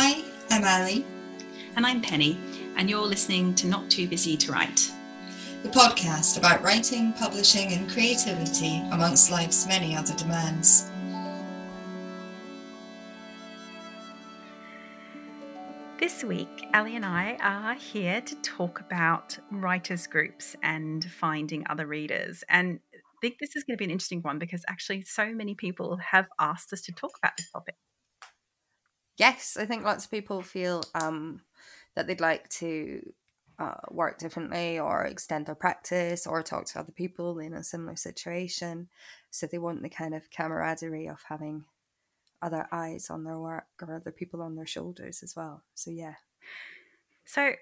Hi, I'm Ali. And I'm Penny, and you're listening to Not Too Busy to Write, the podcast about writing, publishing, and creativity amongst life's many other demands. This week, Ali and I are here to talk about writers' groups and finding other readers. And I think this is going to be an interesting one because actually, so many people have asked us to talk about this topic. Yes, I think lots of people feel um, that they'd like to uh, work differently or extend their practice or talk to other people in a similar situation. So they want the kind of camaraderie of having other eyes on their work or other people on their shoulders as well. So yeah. So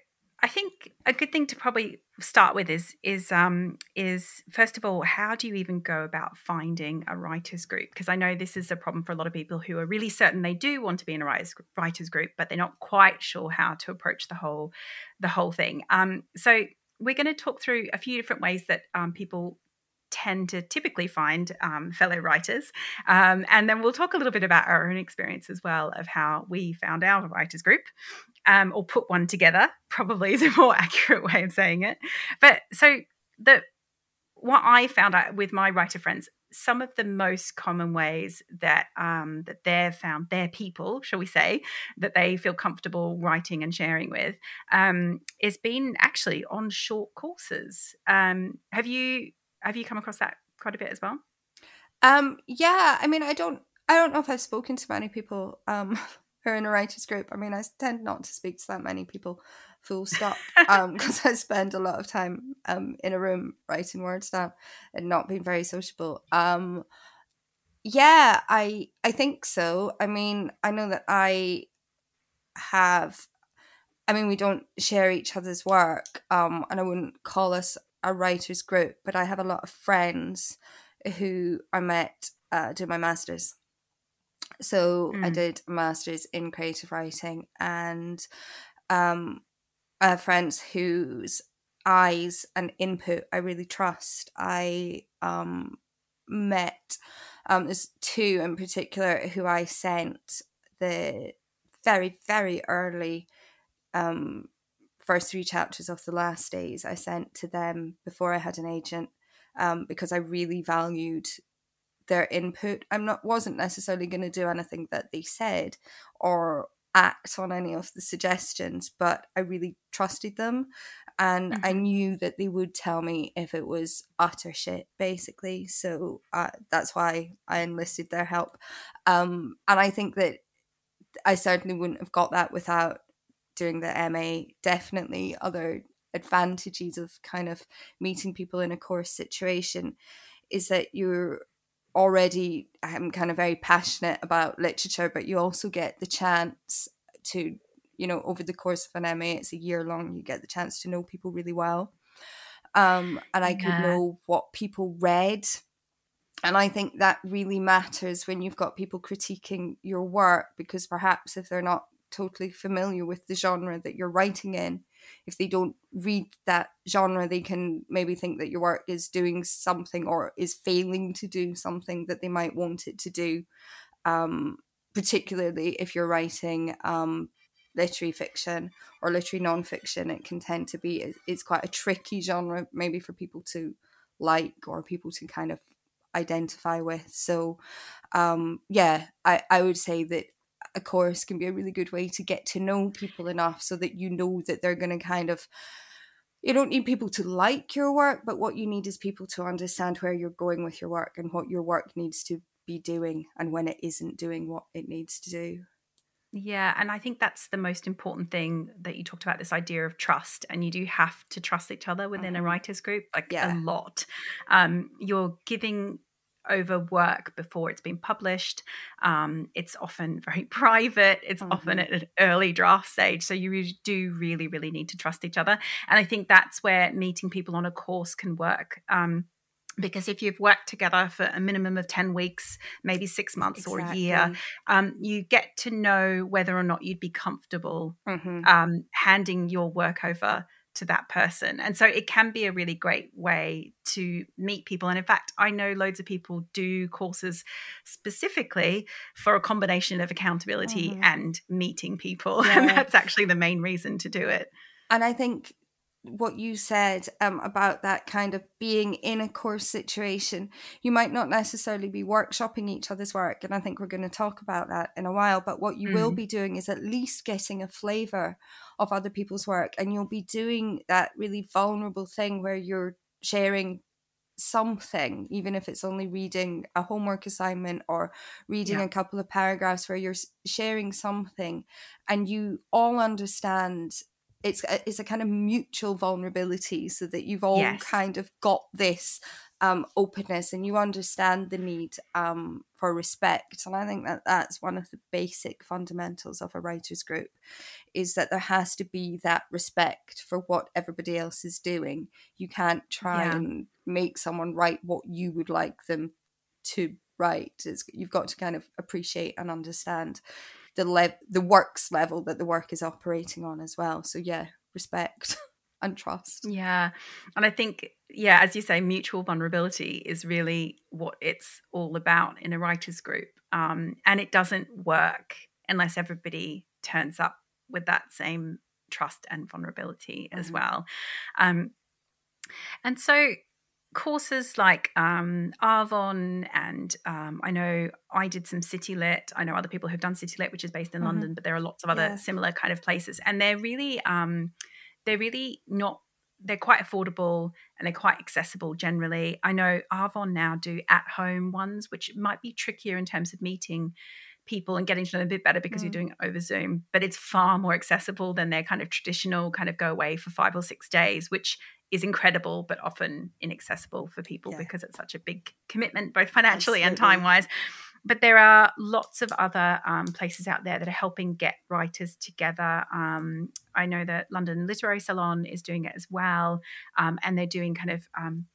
I think a good thing to probably start with is is um is first of all how do you even go about finding a writers group because I know this is a problem for a lot of people who are really certain they do want to be in a writers writers group but they're not quite sure how to approach the whole the whole thing. Um so we're going to talk through a few different ways that um, people tend to typically find um, fellow writers. Um, and then we'll talk a little bit about our own experience as well of how we found our writers group um, or put one together, probably is a more accurate way of saying it. But so the what I found out with my writer friends, some of the most common ways that um, that they've found their people, shall we say, that they feel comfortable writing and sharing with, um, been actually on short courses. Um, have you have you come across that quite a bit as well? Um, yeah, I mean, I don't, I don't know if I've spoken to many people um, who are in a writers group. I mean, I tend not to speak to that many people, full stop, because um, I spend a lot of time um, in a room writing words down and not being very sociable. Um, yeah, I, I think so. I mean, I know that I have I mean, we don't share each other's work, um, and I wouldn't call us a writers group, but I have a lot of friends who I met uh, doing my masters. So mm. I did a masters in creative writing, and um, I have friends whose eyes and input I really trust. I um, met um, there's two in particular who I sent the very very early um, first three chapters of the last days I sent to them before I had an agent um, because I really valued their input. I'm not wasn't necessarily going to do anything that they said or act on any of the suggestions, but I really trusted them and mm-hmm. I knew that they would tell me if it was utter shit, basically. So uh, that's why I enlisted their help. Um, and I think that I certainly wouldn't have got that without doing the MA, definitely other advantages of kind of meeting people in a course situation is that you're already I'm kind of very passionate about literature, but you also get the chance to, you know, over the course of an MA, it's a year long, you get the chance to know people really well. Um, and I could know what people read. And I think that really matters when you've got people critiquing your work because perhaps if they're not totally familiar with the genre that you're writing in if they don't read that genre they can maybe think that your work is doing something or is failing to do something that they might want it to do. Um, particularly if you're writing um, literary fiction or literary non-fiction it can tend to be it's quite a tricky genre maybe for people to like or people to kind of identify with. So um yeah i i would say that a course can be a really good way to get to know people enough so that you know that they're going to kind of you don't need people to like your work but what you need is people to understand where you're going with your work and what your work needs to be doing and when it isn't doing what it needs to do yeah, and I think that's the most important thing that you talked about this idea of trust, and you do have to trust each other within mm-hmm. a writers group, like yeah. a lot. Um, you're giving over work before it's been published. Um, it's often very private. It's mm-hmm. often at an early draft stage. So you do really, really need to trust each other. And I think that's where meeting people on a course can work. Um, because if you've worked together for a minimum of 10 weeks maybe six months exactly. or a year um, you get to know whether or not you'd be comfortable mm-hmm. um, handing your work over to that person. And so it can be a really great way to meet people. And in fact, I know loads of people do courses specifically for a combination of accountability mm-hmm. and meeting people. Yeah. And that's actually the main reason to do it. And I think what you said um, about that kind of being in a course situation. You might not necessarily be workshopping each other's work, and I think we're going to talk about that in a while. But what you mm. will be doing is at least getting a flavor of other people's work, and you'll be doing that really vulnerable thing where you're sharing something, even if it's only reading a homework assignment or reading yeah. a couple of paragraphs where you're sharing something and you all understand it's a, it's a kind of mutual vulnerability so that you've all yes. kind of got this um, openness and you understand the need um, for respect and i think that that's one of the basic fundamentals of a writers group is that there has to be that respect for what everybody else is doing you can't try yeah. and make someone write what you would like them to write it's, you've got to kind of appreciate and understand the le- the works level that the work is operating on as well. So yeah, respect and trust. Yeah. And I think yeah, as you say mutual vulnerability is really what it's all about in a writers group. Um, and it doesn't work unless everybody turns up with that same trust and vulnerability mm-hmm. as well. Um, and so courses like um, Arvon, and um, I know I did some City Lit. I know other people who've done City Lit, which is based in mm-hmm. London, but there are lots of other yeah. similar kind of places, and they're really, um, they're really not. They're quite affordable and they're quite accessible generally. I know Arvon now do at home ones, which might be trickier in terms of meeting people and getting to know them a bit better because mm. you're doing it over Zoom, but it's far more accessible than their kind of traditional kind of go away for five or six days, which is incredible, but often inaccessible for people yeah. because it's such a big commitment, both financially Absolutely. and time wise. But there are lots of other um, places out there that are helping get writers together. Um, I know that London Literary Salon is doing it as well, um, and they're doing kind of um,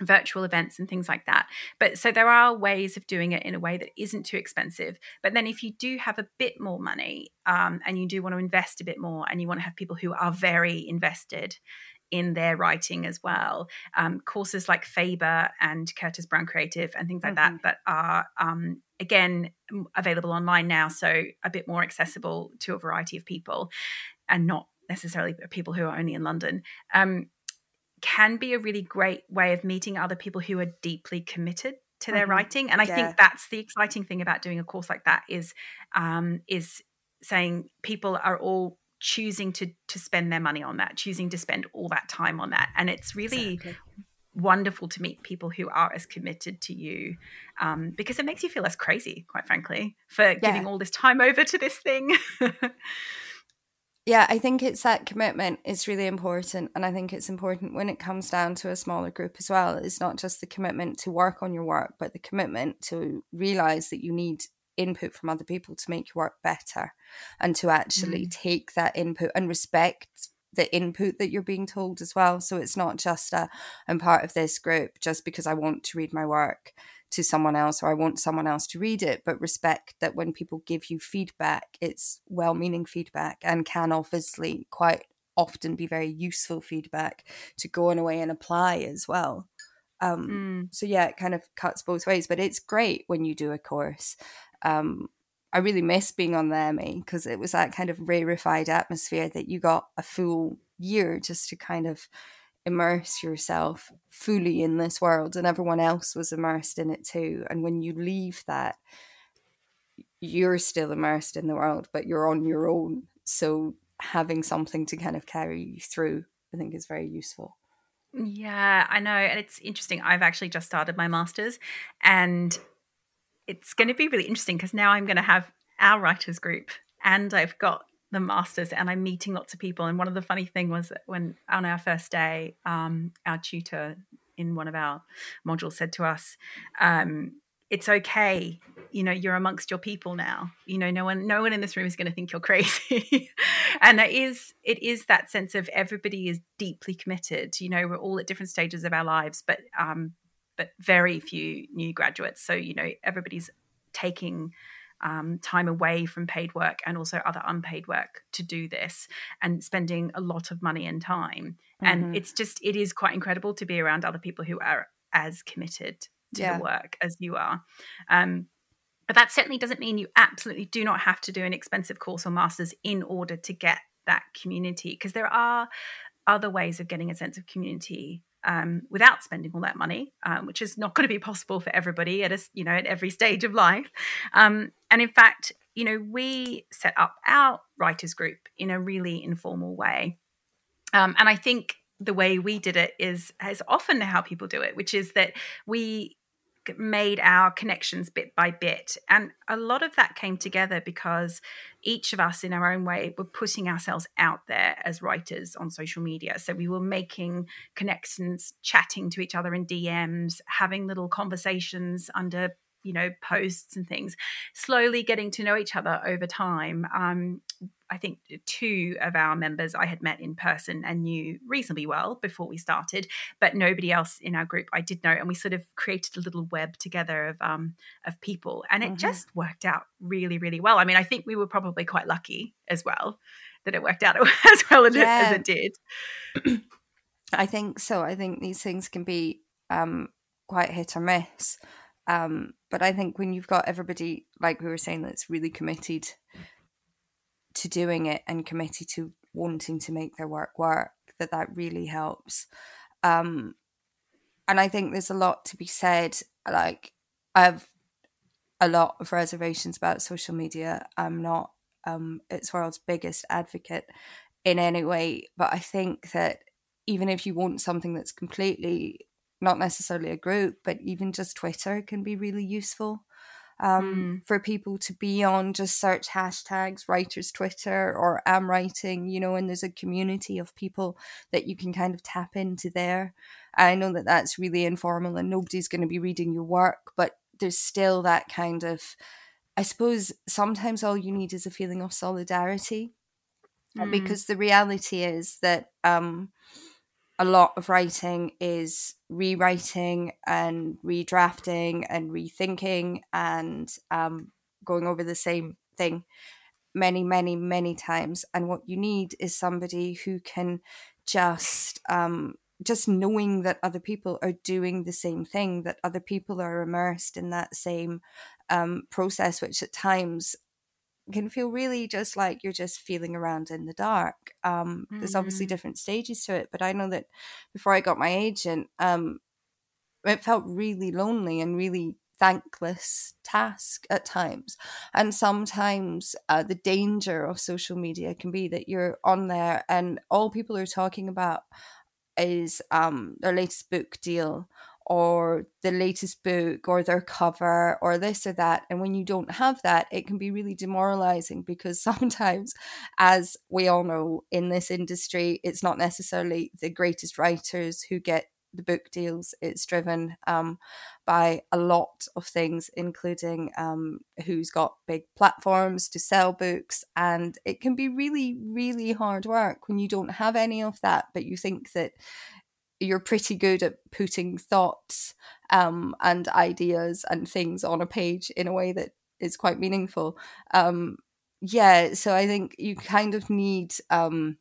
virtual events and things like that. But so there are ways of doing it in a way that isn't too expensive. But then if you do have a bit more money um, and you do want to invest a bit more and you want to have people who are very invested, in their writing as well. Um, courses like Faber and Curtis Brown Creative and things like mm-hmm. that that are um, again available online now, so a bit more accessible to a variety of people, and not necessarily people who are only in London. Um, can be a really great way of meeting other people who are deeply committed to their mm-hmm. writing and i yeah. think that's the exciting thing about doing a course like that is um, is saying people are all choosing to to spend their money on that choosing to spend all that time on that and it's really exactly. wonderful to meet people who are as committed to you um, because it makes you feel less crazy quite frankly for yeah. giving all this time over to this thing yeah i think it's that commitment is really important and i think it's important when it comes down to a smaller group as well it's not just the commitment to work on your work but the commitment to realize that you need input from other people to make your work better and to actually mm. take that input and respect the input that you're being told as well. So it's not just a I'm part of this group just because I want to read my work to someone else or I want someone else to read it, but respect that when people give you feedback, it's well meaning feedback and can obviously quite often be very useful feedback to go on away and apply as well. Um, mm. So yeah, it kind of cuts both ways, but it's great when you do a course um, I really miss being on the MA because it was that kind of rarefied atmosphere that you got a full year just to kind of immerse yourself fully in this world and everyone else was immersed in it too. And when you leave that, you're still immersed in the world, but you're on your own. So having something to kind of carry you through, I think is very useful. Yeah, I know. And it's interesting. I've actually just started my master's and it's going to be really interesting because now I'm going to have our writers group and I've got the masters and I'm meeting lots of people. And one of the funny thing was that when on our first day, um, our tutor in one of our modules said to us, um, "It's okay, you know, you're amongst your people now. You know, no one, no one in this room is going to think you're crazy." and it is, it is that sense of everybody is deeply committed. You know, we're all at different stages of our lives, but um, but very few new graduates. So, you know, everybody's taking um, time away from paid work and also other unpaid work to do this and spending a lot of money and time. Mm-hmm. And it's just, it is quite incredible to be around other people who are as committed to yeah. the work as you are. Um, but that certainly doesn't mean you absolutely do not have to do an expensive course or master's in order to get that community, because there are other ways of getting a sense of community um, without spending all that money, um, which is not going to be possible for everybody at a, you know at every stage of life. Um, and in fact, you know, we set up our writers group in a really informal way, um, and I think the way we did it is is often how people do it, which is that we made our connections bit by bit. And a lot of that came together because each of us, in our own way, were putting ourselves out there as writers on social media. So we were making connections, chatting to each other in DMs, having little conversations under you know posts and things slowly getting to know each other over time um, I think two of our members I had met in person and knew reasonably well before we started, but nobody else in our group I did know, and we sort of created a little web together of um, of people, and it mm-hmm. just worked out really, really well. I mean, I think we were probably quite lucky as well that it worked out as well as, yeah. it, as it did. I think so. I think these things can be um, quite hit or miss. Um, but I think when you've got everybody, like we were saying, that's really committed to doing it and committed to wanting to make their work work that that really helps. Um and i think there's a lot to be said like i've a lot of reservations about social media. I'm not um its world's biggest advocate in any way but i think that even if you want something that's completely not necessarily a group but even just twitter can be really useful um, mm. for people to be on just search hashtags writers twitter or am writing you know and there's a community of people that you can kind of tap into there i know that that's really informal and nobody's going to be reading your work but there's still that kind of i suppose sometimes all you need is a feeling of solidarity mm. because the reality is that um, a lot of writing is rewriting and redrafting and rethinking and um, going over the same thing many, many, many times. And what you need is somebody who can just um, just knowing that other people are doing the same thing, that other people are immersed in that same um, process, which at times can feel really just like you're just feeling around in the dark. Um, mm-hmm. There's obviously mm. different stages to it, but I know that before I got my agent, um, it felt really lonely and really thankless task at times. And sometimes uh, the danger of social media can be that you're on there and all people are talking about is um, their latest book deal or the latest book or their cover or this or that. And when you don't have that, it can be really demoralizing because sometimes, as we all know in this industry, it's not necessarily the greatest writers who get the book deals. It's driven um, by a lot of things, including um, who's got big platforms to sell books. And it can be really, really hard work when you don't have any of that, but you think that you're pretty good at putting thoughts um, and ideas and things on a page in a way that is quite meaningful. Um, yeah, so I think you kind of need um,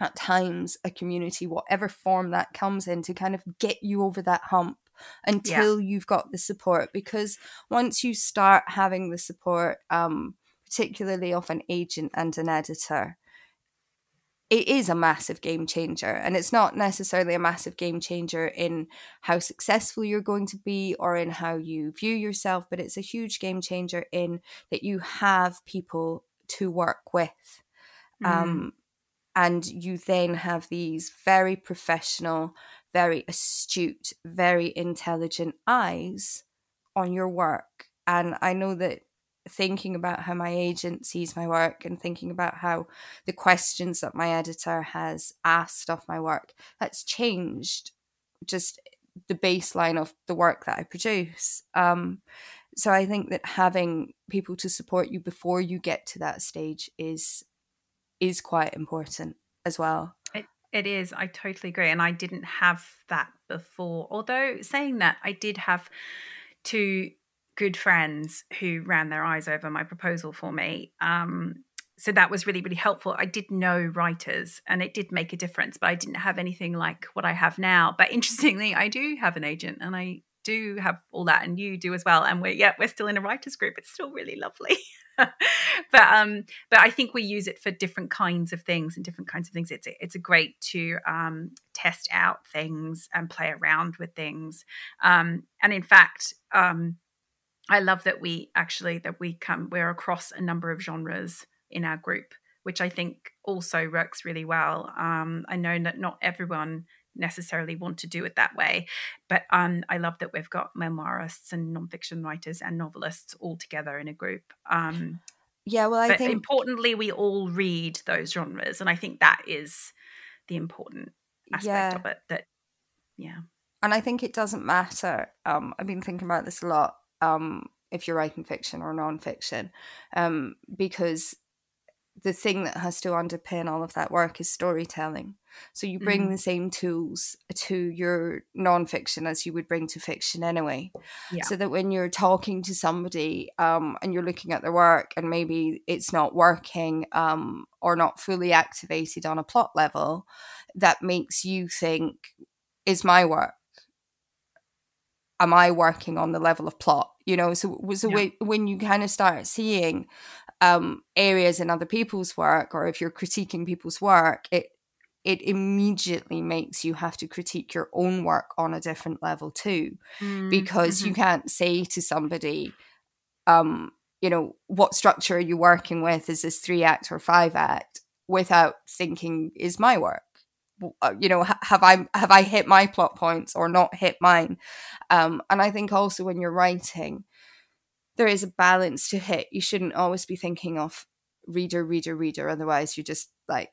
at times a community, whatever form that comes in, to kind of get you over that hump until yeah. you've got the support. Because once you start having the support, um, particularly of an agent and an editor, it is a massive game changer and it's not necessarily a massive game changer in how successful you're going to be or in how you view yourself but it's a huge game changer in that you have people to work with mm. um, and you then have these very professional very astute very intelligent eyes on your work and i know that thinking about how my agent sees my work and thinking about how the questions that my editor has asked of my work that's changed just the baseline of the work that I produce. Um, so I think that having people to support you before you get to that stage is is quite important as well. It, it is. I totally agree, and I didn't have that before. Although saying that, I did have to good friends who ran their eyes over my proposal for me. Um, so that was really really helpful. I did know writers and it did make a difference but i didn't have anything like what i have now. But interestingly i do have an agent and i do have all that and you do as well. And we're yeah we're still in a writers group. It's still really lovely. But um but i think we use it for different kinds of things and different kinds of things. It's it's a great to um test out things and play around with things. Um and in fact um i love that we actually that we come we're across a number of genres in our group, which I think also works really well. Um, I know that not everyone necessarily want to do it that way, but um, I love that we've got memoirists and nonfiction writers and novelists all together in a group. Um, yeah, well, I think importantly, we all read those genres, and I think that is the important aspect yeah. of it. That, yeah, and I think it doesn't matter. Um, I've been thinking about this a lot. Um, if you're writing fiction or nonfiction, um, because the thing that has to underpin all of that work is storytelling. So you bring mm-hmm. the same tools to your nonfiction as you would bring to fiction anyway. Yeah. So that when you're talking to somebody um, and you're looking at their work and maybe it's not working um, or not fully activated on a plot level, that makes you think, is my work? Am I working on the level of plot? You know, so, so yeah. when you kind of start seeing um, areas in other people's work or if you're critiquing people's work, it it immediately makes you have to critique your own work on a different level too, mm, because mm-hmm. you can't say to somebody, um, you know, what structure are you working with? Is this three act or five act? Without thinking, is my work you know have i have i hit my plot points or not hit mine um and i think also when you're writing there is a balance to hit. You shouldn't always be thinking of reader, reader, reader. Otherwise, you're just like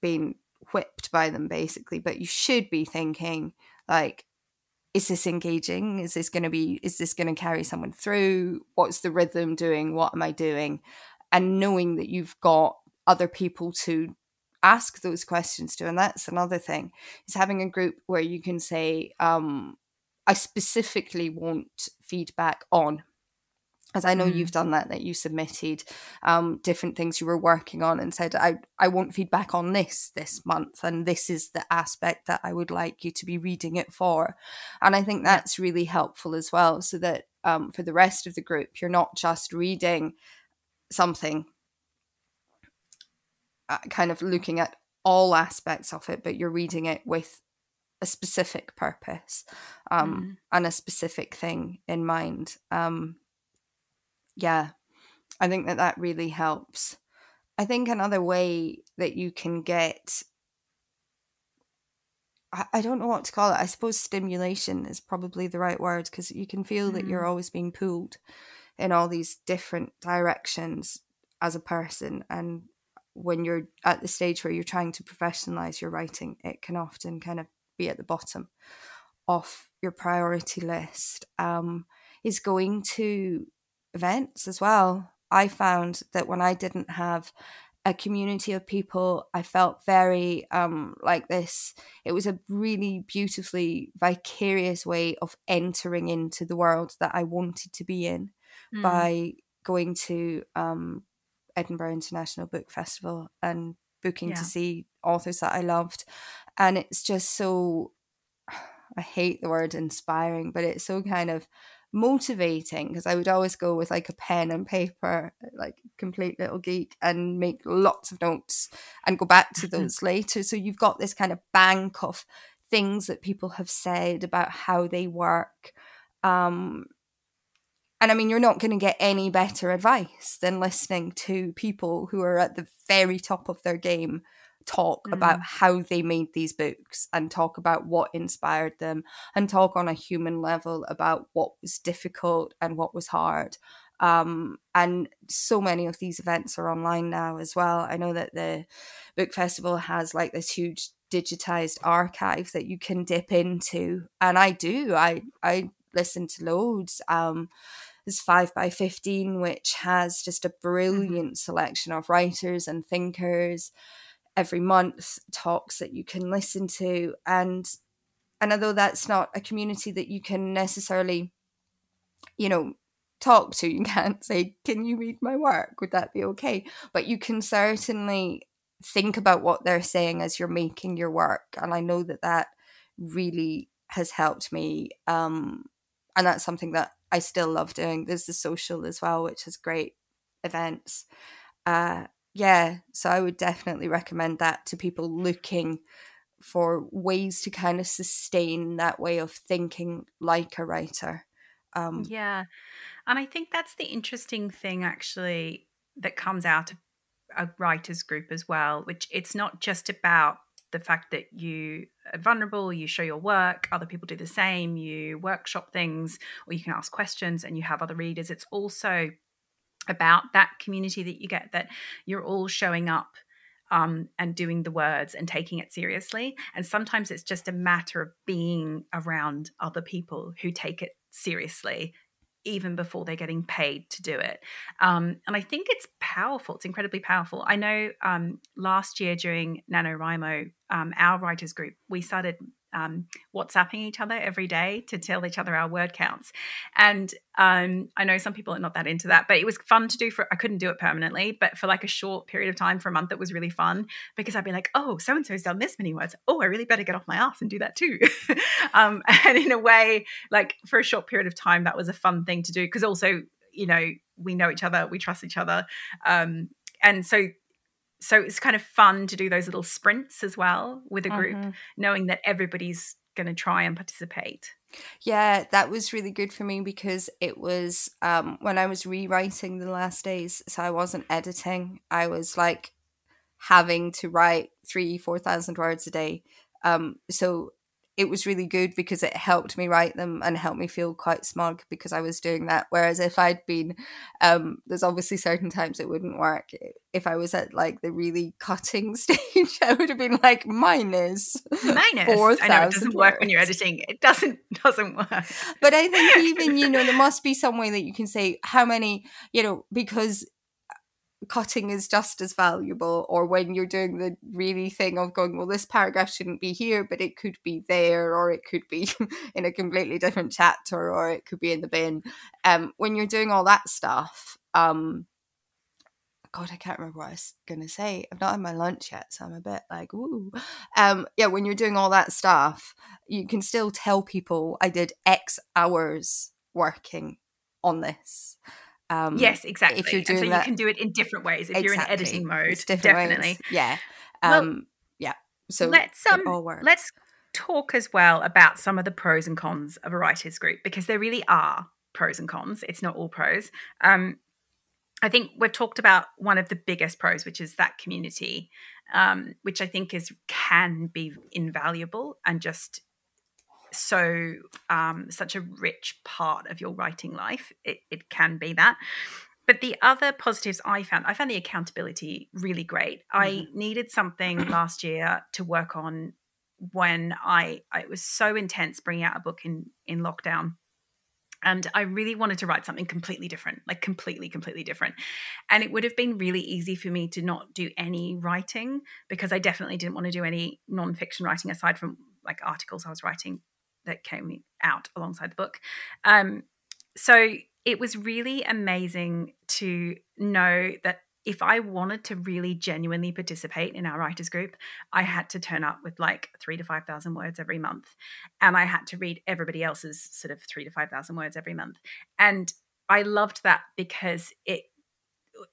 being whipped by them, basically. But you should be thinking like, is this engaging? Is this going to be? Is this going to carry someone through? What's the rhythm doing? What am I doing? And knowing that you've got other people to ask those questions to, and that's another thing is having a group where you can say, um, I specifically want feedback on as I know mm. you've done that, that you submitted um, different things you were working on and said, I, I want feedback on this this month, and this is the aspect that I would like you to be reading it for. And I think that's really helpful as well, so that um, for the rest of the group, you're not just reading something, kind of looking at all aspects of it, but you're reading it with a specific purpose um, mm. and a specific thing in mind. Um, yeah, I think that that really helps. I think another way that you can get I, don't know what to call it. I suppose stimulation is probably the right word because you can feel mm. that you're mm. always being pulled in all these different directions as a person. And when you're at the stage where you're trying to professionalize your writing, it can often kind of be at the bottom of your priority list um, is going to events as well. I found that when I didn't have a community of people, I felt very um, like this. It was a really beautifully vicarious way of entering into the world that I wanted to be in mm. by going to um, Edinburgh International Book Festival and booking yeah. to see authors that I loved and it's just so I hate the word inspiring, but it's so kind of motivating because I would always go with like a pen and paper, like complete little geek, and make lots of notes and go back to those later. So you've got this kind of bank of things that people have said about how they work. Um, and I mean, you're not going to get any better advice than listening to people who are at the very top of their game talk mm. about how they made these books and talk about what inspired them and talk on a human level about what was difficult and what was hard. Um, and so many of these events are online now as well. I know that the book festival has like this huge digitized archive that you can dip into, and I do. I I listen to loads. Um, there's five by fifteen, which has just a mm-hmm. brilliant mm-hmm. selection of writers and thinkers every month talks that you can listen to and and although that's not a community that you can necessarily you know, talk to. You can't say, Can you read my work? Would that be okay? But you can certainly think about what they're saying as you're making your work. And I know that that really has helped me. Um, and that's something that I still love doing. There's the social as well, which has great events. Uh, yeah, so I would definitely recommend that to people looking for ways to kind of sustain that way of thinking like a writer. Um, yeah, and I think that's the interesting thing actually that comes out of a writers group as well, which it's not just about the fact that you vulnerable, you show your work, other people do the same, you workshop things, or you can ask questions and you have other readers. It's also about that community that you get that you're all showing up um, and doing the words and taking it seriously. And sometimes it's just a matter of being around other people who take it seriously even before they're getting paid to do it. Um, and I think it's powerful. It's incredibly powerful. I know um, last year during NaNoWriMo, um, our writers group, we started um, WhatsApping each other every day to tell each other our word counts. And um, I know some people are not that into that, but it was fun to do for, I couldn't do it permanently, but for like a short period of time for a month, it was really fun because I'd be like, oh, so and so's done this many words. Oh, I really better get off my ass and do that too. um, and in a way, like for a short period of time, that was a fun thing to do because also, you know, we know each other, we trust each other. Um, and so so it's kind of fun to do those little sprints as well with a group, mm-hmm. knowing that everybody's going to try and participate. Yeah, that was really good for me because it was um, when I was rewriting the last days. So I wasn't editing. I was like having to write three, four thousand words a day. Um, so it was really good because it helped me write them and helped me feel quite smug because I was doing that. Whereas if I'd been, um, there's obviously certain times it wouldn't work. If I was at like the really cutting stage, I would have been like minus minus. 4, I know it doesn't work when you're editing. It doesn't doesn't work. But I think even you know there must be some way that you can say how many you know because cutting is just as valuable or when you're doing the really thing of going well this paragraph shouldn't be here but it could be there or it could be in a completely different chapter or it could be in the bin um when you're doing all that stuff um God, I can't remember what I was gonna say. I've not had my lunch yet, so I'm a bit like, ooh. Um, yeah, when you're doing all that stuff, you can still tell people I did X hours working on this. Um, yes, exactly. If doing and so that, you can do it in different ways. If exactly. you're in editing mode, definitely. Ways. Yeah. Um, well, yeah. So let's um, let's talk as well about some of the pros and cons of a writers group because there really are pros and cons. It's not all pros. Um, I think we've talked about one of the biggest pros, which is that community, um, which I think is can be invaluable and just so um, such a rich part of your writing life. It, it can be that. But the other positives I found, I found the accountability really great. Mm-hmm. I needed something last year to work on when I, I it was so intense bringing out a book in in lockdown and I really wanted to write something completely different, like completely, completely different. And it would have been really easy for me to not do any writing because I definitely didn't want to do any nonfiction writing aside from like articles I was writing that came out alongside the book. Um, so it was really amazing to know that if I wanted to really genuinely participate in our writers group, I had to turn up with like three to 5,000 words every month. And I had to read everybody else's sort of three to 5,000 words every month. And I loved that because it,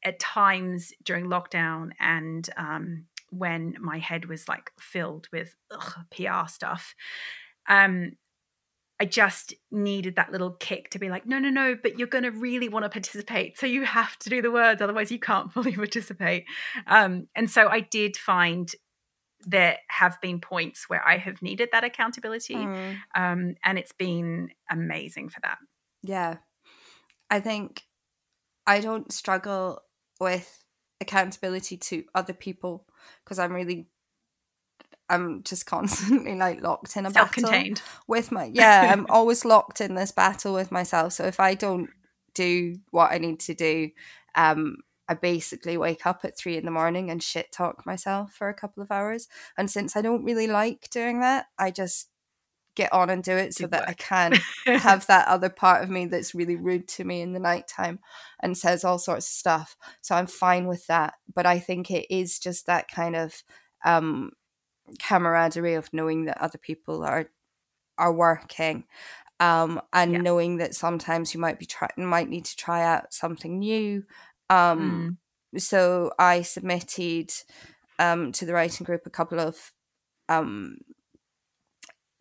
at times during lockdown and um, when my head was like filled with ugh, PR stuff, um, I just needed that little kick to be like, no, no, no, but you're going to really want to participate. So you have to do the words, otherwise, you can't fully participate. Um, and so I did find there have been points where I have needed that accountability. Mm. Um, and it's been amazing for that. Yeah. I think I don't struggle with accountability to other people because I'm really I'm just constantly like locked in a Self-contained. battle with my yeah. I'm always locked in this battle with myself. So if I don't do what I need to do, um, I basically wake up at three in the morning and shit talk myself for a couple of hours. And since I don't really like doing that, I just get on and do it so that I can have that other part of me that's really rude to me in the nighttime and says all sorts of stuff. So I'm fine with that. But I think it is just that kind of um, camaraderie of knowing that other people are are working um, and yeah. knowing that sometimes you might be try- might need to try out something new. Um, mm. So I submitted um, to the writing group a couple of um,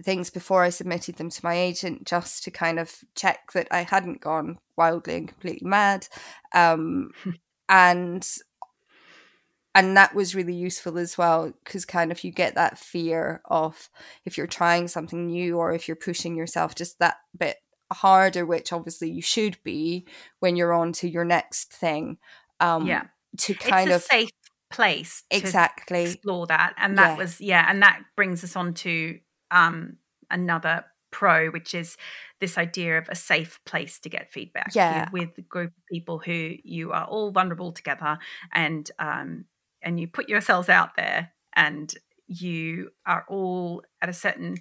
things before I submitted them to my agent just to kind of check that I hadn't gone wildly and completely mad. Um, and and that was really useful as well because kind of you get that fear of if you're trying something new or if you're pushing yourself just that bit harder which obviously you should be when you're on to your next thing um yeah to kind of safe place exactly explore that and that yeah. was yeah and that brings us on to um another pro which is this idea of a safe place to get feedback yeah. with a group of people who you are all vulnerable together and um and you put yourselves out there and you are all at a certain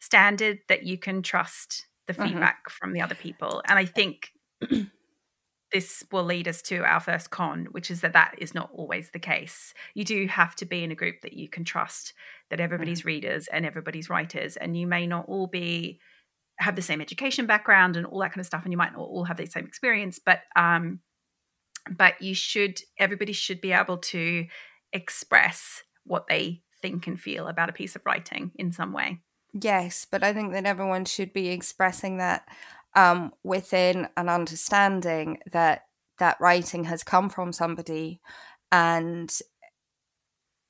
standard that you can trust the mm-hmm. feedback mm-hmm. from the other people and i think this will lead us to our first con which is that that is not always the case you do have to be in a group that you can trust that everybody's mm-hmm. readers and everybody's writers and you may not all be have the same education background and all that kind of stuff and you might not all have the same experience but um but you should everybody should be able to express what they think and feel about a piece of writing in some way. Yes but i think that everyone should be expressing that um, within an understanding that that writing has come from somebody and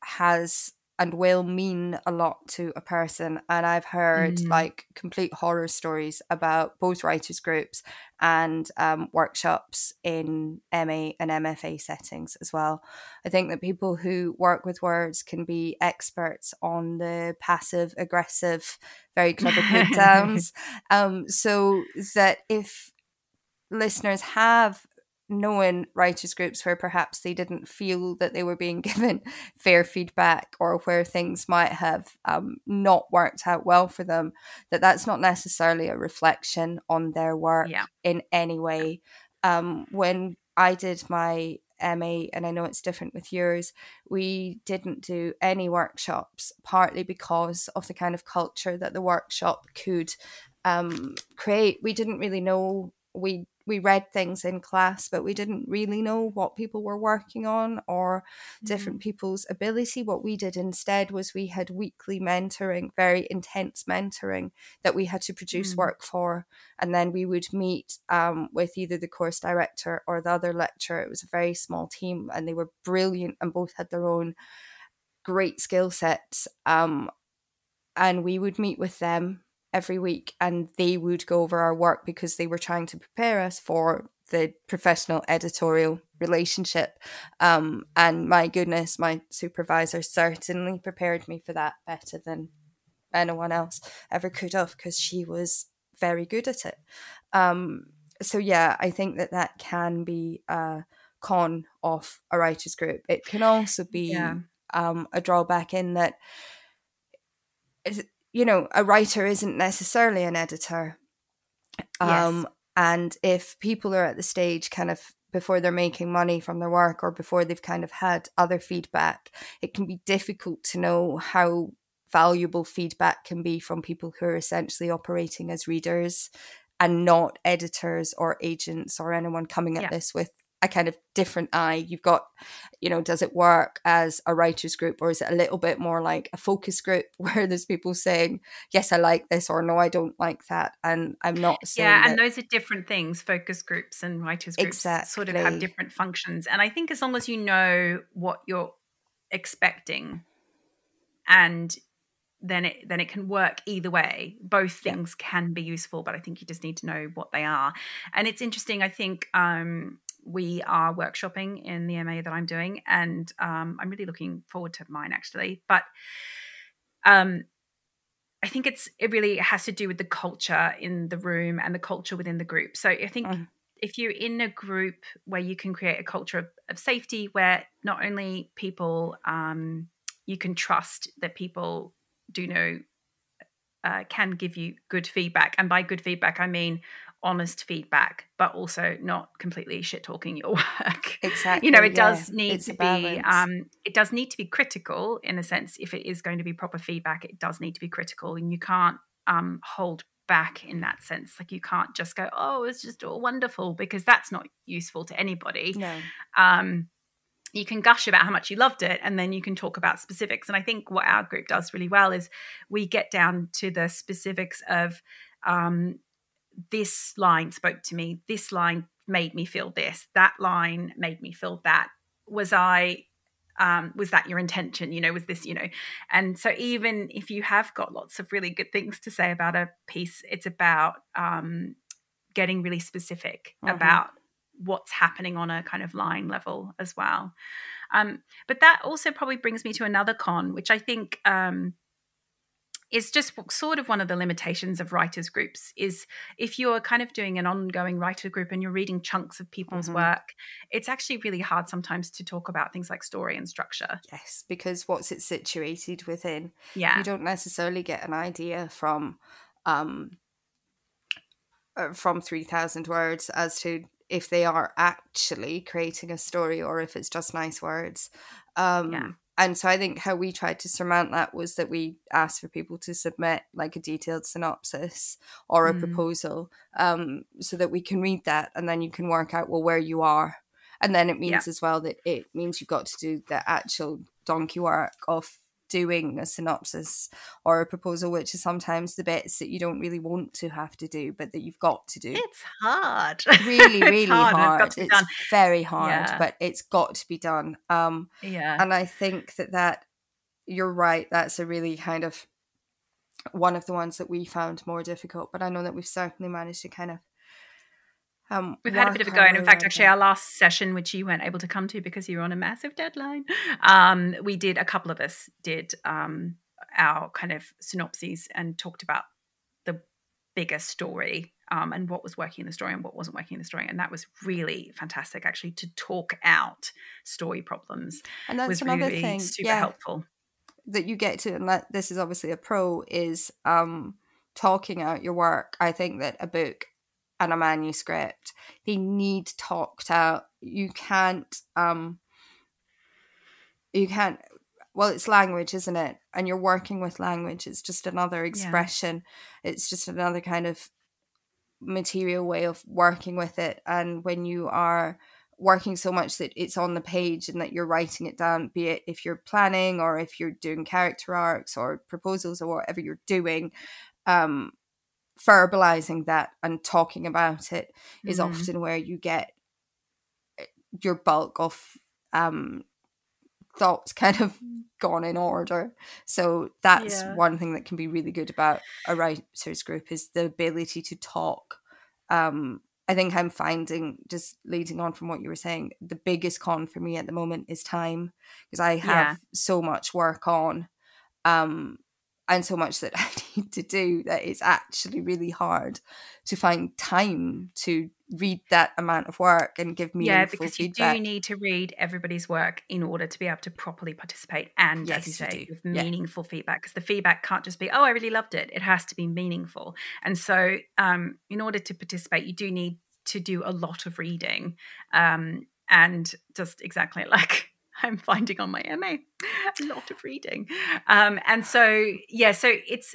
has and will mean a lot to a person. And I've heard mm. like complete horror stories about both writers' groups and um, workshops in MA and MFA settings as well. I think that people who work with words can be experts on the passive aggressive, very clever put downs. um, so that if listeners have knowing writers groups where perhaps they didn't feel that they were being given fair feedback or where things might have um, not worked out well for them that that's not necessarily a reflection on their work yeah. in any way um, when i did my ma and i know it's different with yours we didn't do any workshops partly because of the kind of culture that the workshop could um, create we didn't really know we we read things in class, but we didn't really know what people were working on or different mm. people's ability. What we did instead was we had weekly mentoring, very intense mentoring that we had to produce mm. work for. And then we would meet um, with either the course director or the other lecturer. It was a very small team and they were brilliant and both had their own great skill sets. Um, and we would meet with them every week and they would go over our work because they were trying to prepare us for the professional editorial relationship. Um, and my goodness, my supervisor certainly prepared me for that better than anyone else ever could have because she was very good at it. Um, so, yeah, I think that that can be a con of a writers group. It can also be yeah. um, a drawback in that you know, a writer isn't necessarily an editor. Um, yes. And if people are at the stage kind of before they're making money from their work or before they've kind of had other feedback, it can be difficult to know how valuable feedback can be from people who are essentially operating as readers and not editors or agents or anyone coming at yeah. this with a kind of different eye. You've got, you know, does it work as a writers group or is it a little bit more like a focus group where there's people saying, yes, I like this or no, I don't like that. And I'm not saying. Yeah, and that- those are different things. Focus groups and writers groups exactly. sort of have different functions. And I think as long as you know what you're expecting and then it then it can work either way both things yeah. can be useful but i think you just need to know what they are and it's interesting i think um we are workshopping in the MA that I'm doing, and um, I'm really looking forward to mine actually. But um, I think it's it really has to do with the culture in the room and the culture within the group. So I think mm. if you're in a group where you can create a culture of, of safety, where not only people um, you can trust that people do know uh, can give you good feedback, and by good feedback I mean honest feedback, but also not completely shit talking your work. Exactly. You know, it yeah. does need It's to be um it does need to be critical in a sense if it is going to be proper feedback, it does need to be critical and you can't um hold back in that sense. Like you can't just go, "Oh, it's just all wonderful," because that's not useful to anybody no. um, you can gush about how much you loved it and then you can talk about specifics and i think what our group does really well is we get down to the specifics of um, this line spoke to me this line made me feel this that line made me feel that. Was i um, was that your intention? You know was this you know? And so even if you have got lots of really good things to say about a piece it's about um, getting really specific Mhm. about what's happening on a kind of line level as well. Um, but that also probably brings me to another con which i think um, is just sort of one of the limitations of writers groups is if you're kind of doing an ongoing writer group and you're reading chunks of people's Mhm. work it's actually really hard sometimes to talk about things like story and structure Yes, because what's it situated within? yeah You don't necessarily get an idea from um uh, from 3000 words as to if they are actually creating a story or if it's just nice words. Um Yeah. And so I think how we tried to surmount that was that we asked for people to submit like a detailed synopsis or a Mm. proposal um so that we can read that and then you can work out well where you are and then it means as well that it means you've got to do the actual donkey work of doing a synopsis or a proposal which is sometimes the bits that you don't really want to have to do but that you've got to do. It's hard. Really It's really hard, hard, it's got to be it's very hard Yeah. but it's got to be done. Um yeah. and i think that that you're right that's a really kind of one of the ones that we found more difficult but i know that we've certainly managed to kind of um We've had a bit of a go, and in fact, actually, our last session, which you weren't able to come to because you were on a massive deadline, um, we did a couple of us did um, our kind of synopses and talked about the bigger story um, and what was working in the story and what wasn't working in the story, and that was really fantastic. Actually, to talk out story problems and that's was another really thing super yeah helpful. that you get to and that this is obviously a pro is um talking out your work i think that a book and a manuscript. They need talked out you can't um you can't well it's language isn't it? And you're working with language. It's just another expression. It's just another kind of material way of working with it. And when you are working so much that it's on the page and that you're writing it down be it if you're planning or if you're doing character arcs or proposals or whatever you're doing um verbalizing that and talking about it is Mhm. often where you get eh, your bulk of um thoughts kind of gone in order so that's Yeah. one thing that can be really good about a writers group is the ability to talk um i think i'm finding just leading on from what you were saying the biggest con for me at the moment is time because i have Yeah. so much work on um and so much that I need to do that it's actually really hard to find time to read that amount of work and give me yeah, because feedback. you do need to read everybody's work in order to be able to properly participate and, as you Yes, you say, Yeah. meaningful feedback. Because the feedback can't just be, "Oh, I really loved it." It has to be meaningful. And so, um, in order to participate, you do need to do a lot of reading, um, and just exactly like. I'm finding on my MA a lot of reading. Um, and so, yeah, so it's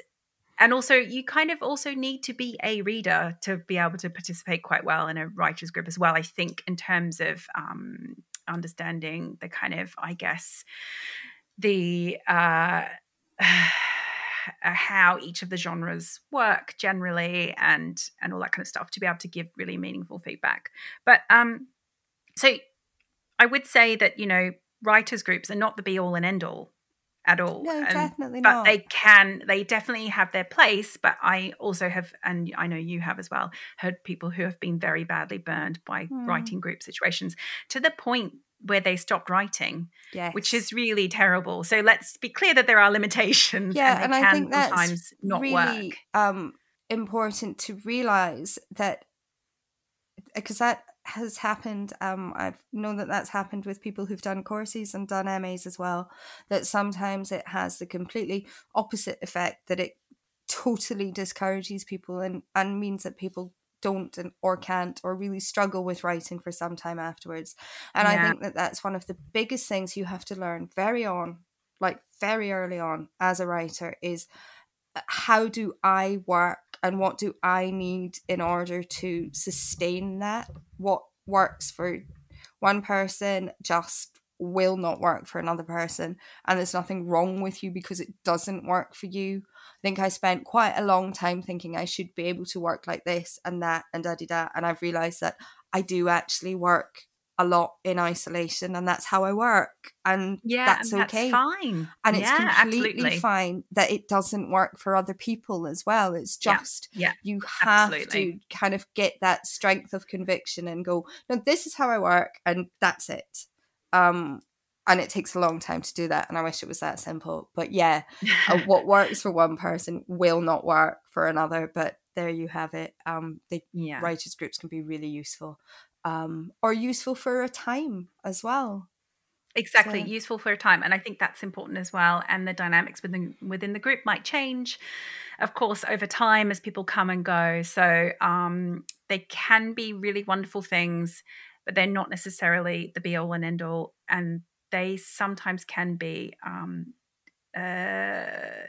and also you kind of also need to be a reader to be able to participate quite well in a writers group as well i think in terms of um, understanding the kind of i guess the uh, how each of the genres work generally and and all that kind of stuff to be able to give really meaningful feedback but um so i would say that you know writers groups are not the be all and end all at all no, And- definitely but not. they can they definitely have their place but i also have and i know you have as well heard people who have been very badly burned by Hmm. writing group situations to the point where they stopped writing yes. which is really terrible so let's be clear that there are limitations yeah, and and I think that's sometimes not really work um important to realize that because that has happened um i know that that's happened with people who've done courses and done mas as well that sometimes it has the completely opposite effect that it totally discourages people and and means that people don't and, or can't or really struggle with writing for some time afterwards and yeah. i think that that's one of the biggest things you have to learn very on like very early on as a writer is uh, how do i work and what do i need in order to sustain that? What works for one person just will not work for another person and there's nothing wrong with you because it doesn't work for you. I think i spent quite a long time thinking i should be able to work like this and that and da da da and i've realized that i do actually work a lot in isolation and that's how I work and yeah that's and okay. that's fine. And it's yeah, completely absolutely. fine that it doesn't work for other people as well. It's just yeah, yeah you have absolutely. to kind of get that strength of conviction and go no this is how I work and that's it. Um and it takes a long time to do that and I wish it was that simple but yeah uh, what works for one person will not work for another but there you have it. Um the yeah. writers groups can be really useful um, or useful for a time as well. Exactly, So- useful for a time, and I think that's important as well. And the dynamics within within the group might change, of course, over time as people come and go. So um, they can be really wonderful things, but they're not necessarily the be all and end all. And they sometimes can be um, uh,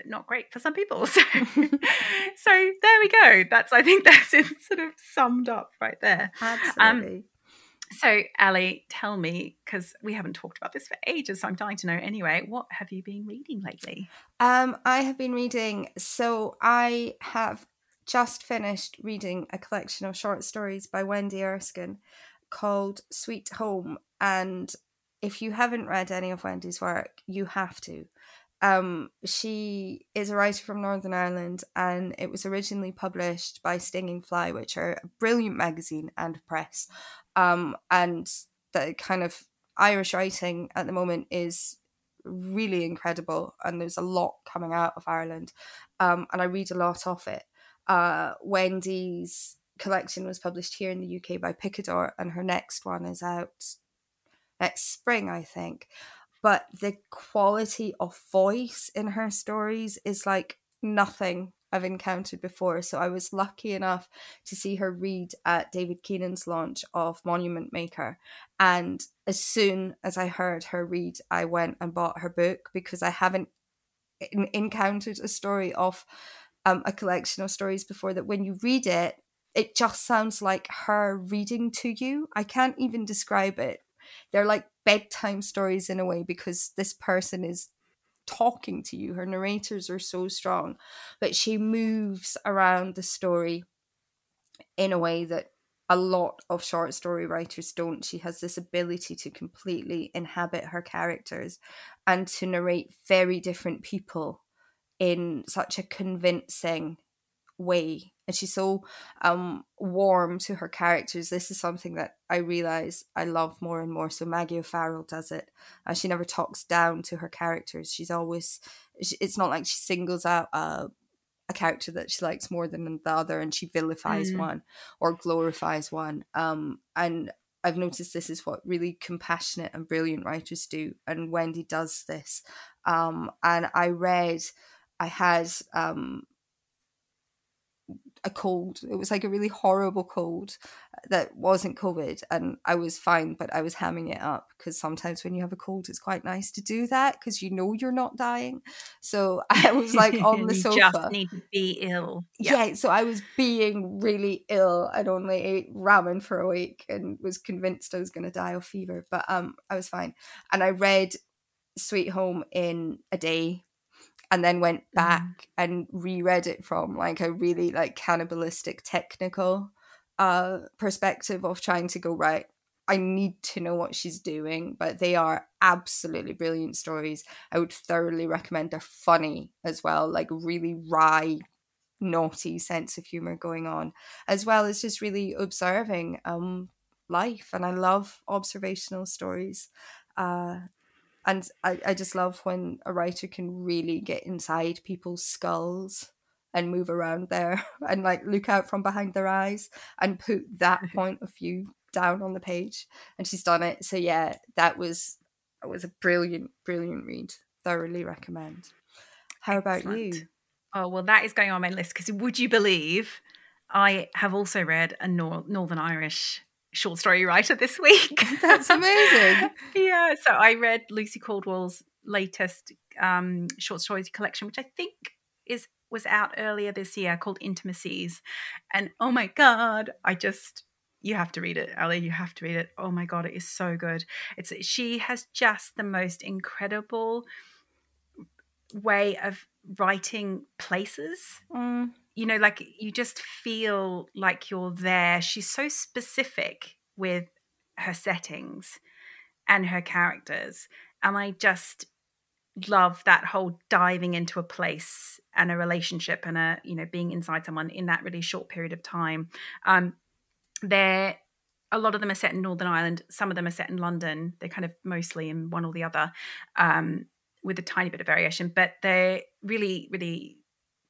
not great for some people. So, so there we go. That's I think that's it sort of summed up right there. Absolutely. So, Ali, tell me, because we haven't talked about this for ages, so I'm dying to know anyway, what have you been reading lately? Um, I have been reading. So I have just finished reading a collection of short stories by Wendy Erskine called Sweet Home. And if you haven't read any of Wendy's work, you have to. Um, she is a writer from Northern Ireland, and it was originally published by Stinging Fly, which are a brilliant magazine and press. Um, and the kind of Irish writing at the moment is really incredible, and there's a lot coming out of Ireland. Um, and I read a lot of it. Uh, Wendy's collection was published here in the UK by Picador, and her next one is out next spring, I think. But the quality of voice in her stories is like nothing I've encountered before. So I was lucky enough to see her read at David Keenan's launch of Monument Maker. And as soon as I heard her read, I went and bought her book because I haven't en- encountered a story of um, a collection of stories before that when you read it, it just sounds like her reading to you. I can't even describe it. They're like bedtime stories in a way because this person is talking to you. Her narrators are so strong, but she moves around the story in a way that a lot of short story writers don't. She has this ability to completely inhabit her characters and to narrate very different people in such a convincing way and she's so um warm to her characters this is something that i realize i love more and more so maggie o'farrell does it uh, she never talks down to her characters she's always it's not like she singles out a, a character that she likes more than the other and she vilifies Mm. one or glorifies one um and I've noticed this is what really compassionate and brilliant writers do, and Wendy does this. Um, and I read, I had um, a cold. It was like a really horrible cold that wasn't COVID, and I was fine, but I was hamming it up because sometimes when you have a cold, it's quite nice to do that because you know you're not dying. So I was like on the you sofa. just need to be ill. Yeah. so I was being really ill. I'd only ate ramen for a week and was convinced I was going to die of fever, but um, I was fine. And I read Sweet Home in a day and then went back and reread it from like a really like cannibalistic technical uh perspective of trying to go right I need to know what she's doing, but they are absolutely brilliant stories. I would thoroughly recommend. They're funny as well, like really wry, naughty sense of humor going on, as well as just really observing um life. And I love observational stories. Uh, and I, I just love when a writer can really get inside people's skulls and move around there and like look out from behind their eyes and put that point of view down on the page. And she's done it. So yeah that was it was a brilliant brilliant read. Thoroughly recommend. How about you? Oh, well, that is going on my list because would you believe I have also read a Nor- Northern Irish short story writer this week. That's amazing. yeah. So I read Lucy Caldwell's latest um, short stories collection, which I think is was out earlier this year called Intimacies. And oh my God, I just you have to read it, Ali. You have to read it. Oh my God, it is so good. It's she has just the most incredible way of writing places. Mm you know, like you just feel like you're there. She's so specific with her settings and her characters. And I just love that whole diving into a place and a relationship and a, you know, being inside someone in that really short period of time. Um, they're a lot of them are set in Northern Ireland. Some of them are set in London. They're kind of mostly in one or the other, um, with a tiny bit of variation. But they're really, really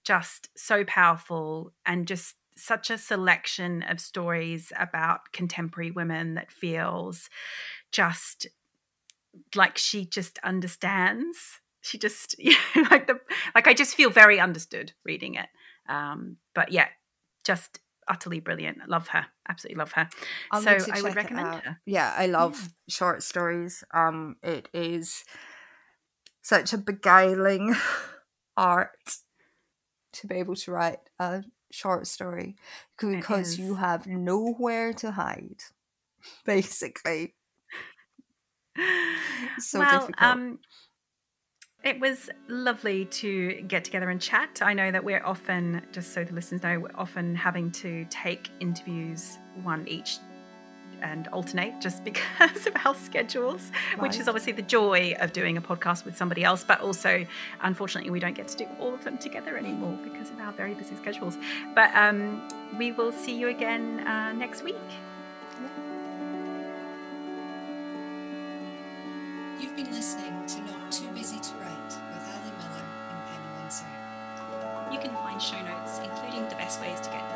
just so powerful and just such a selection of stories about contemporary women that feels just like she just understands. She just know, like the like i just feel very understood reading it. Um but yeah just utterly brilliant. Love her. Absolutely love her. I'll so i would recommend her. Yeah i love yeah. short stories. Um it is such a beguiling art to be able to write a short story because you have nowhere to hide, basically. so well, difficult. Um, it was lovely to get together and chat. I know that we're often, just so the listeners know, we're often having to take interviews one each and alternate just because of our schedules, right. which is obviously the joy of doing a podcast with somebody else. But also, unfortunately, we don't get to do all of them together anymore because of our very busy schedules. But um, we will see you again uh, next week. You've been listening to Not Too Busy to Write with Ali Millar and Penny Wincer. You can find show notes, including the best ways to get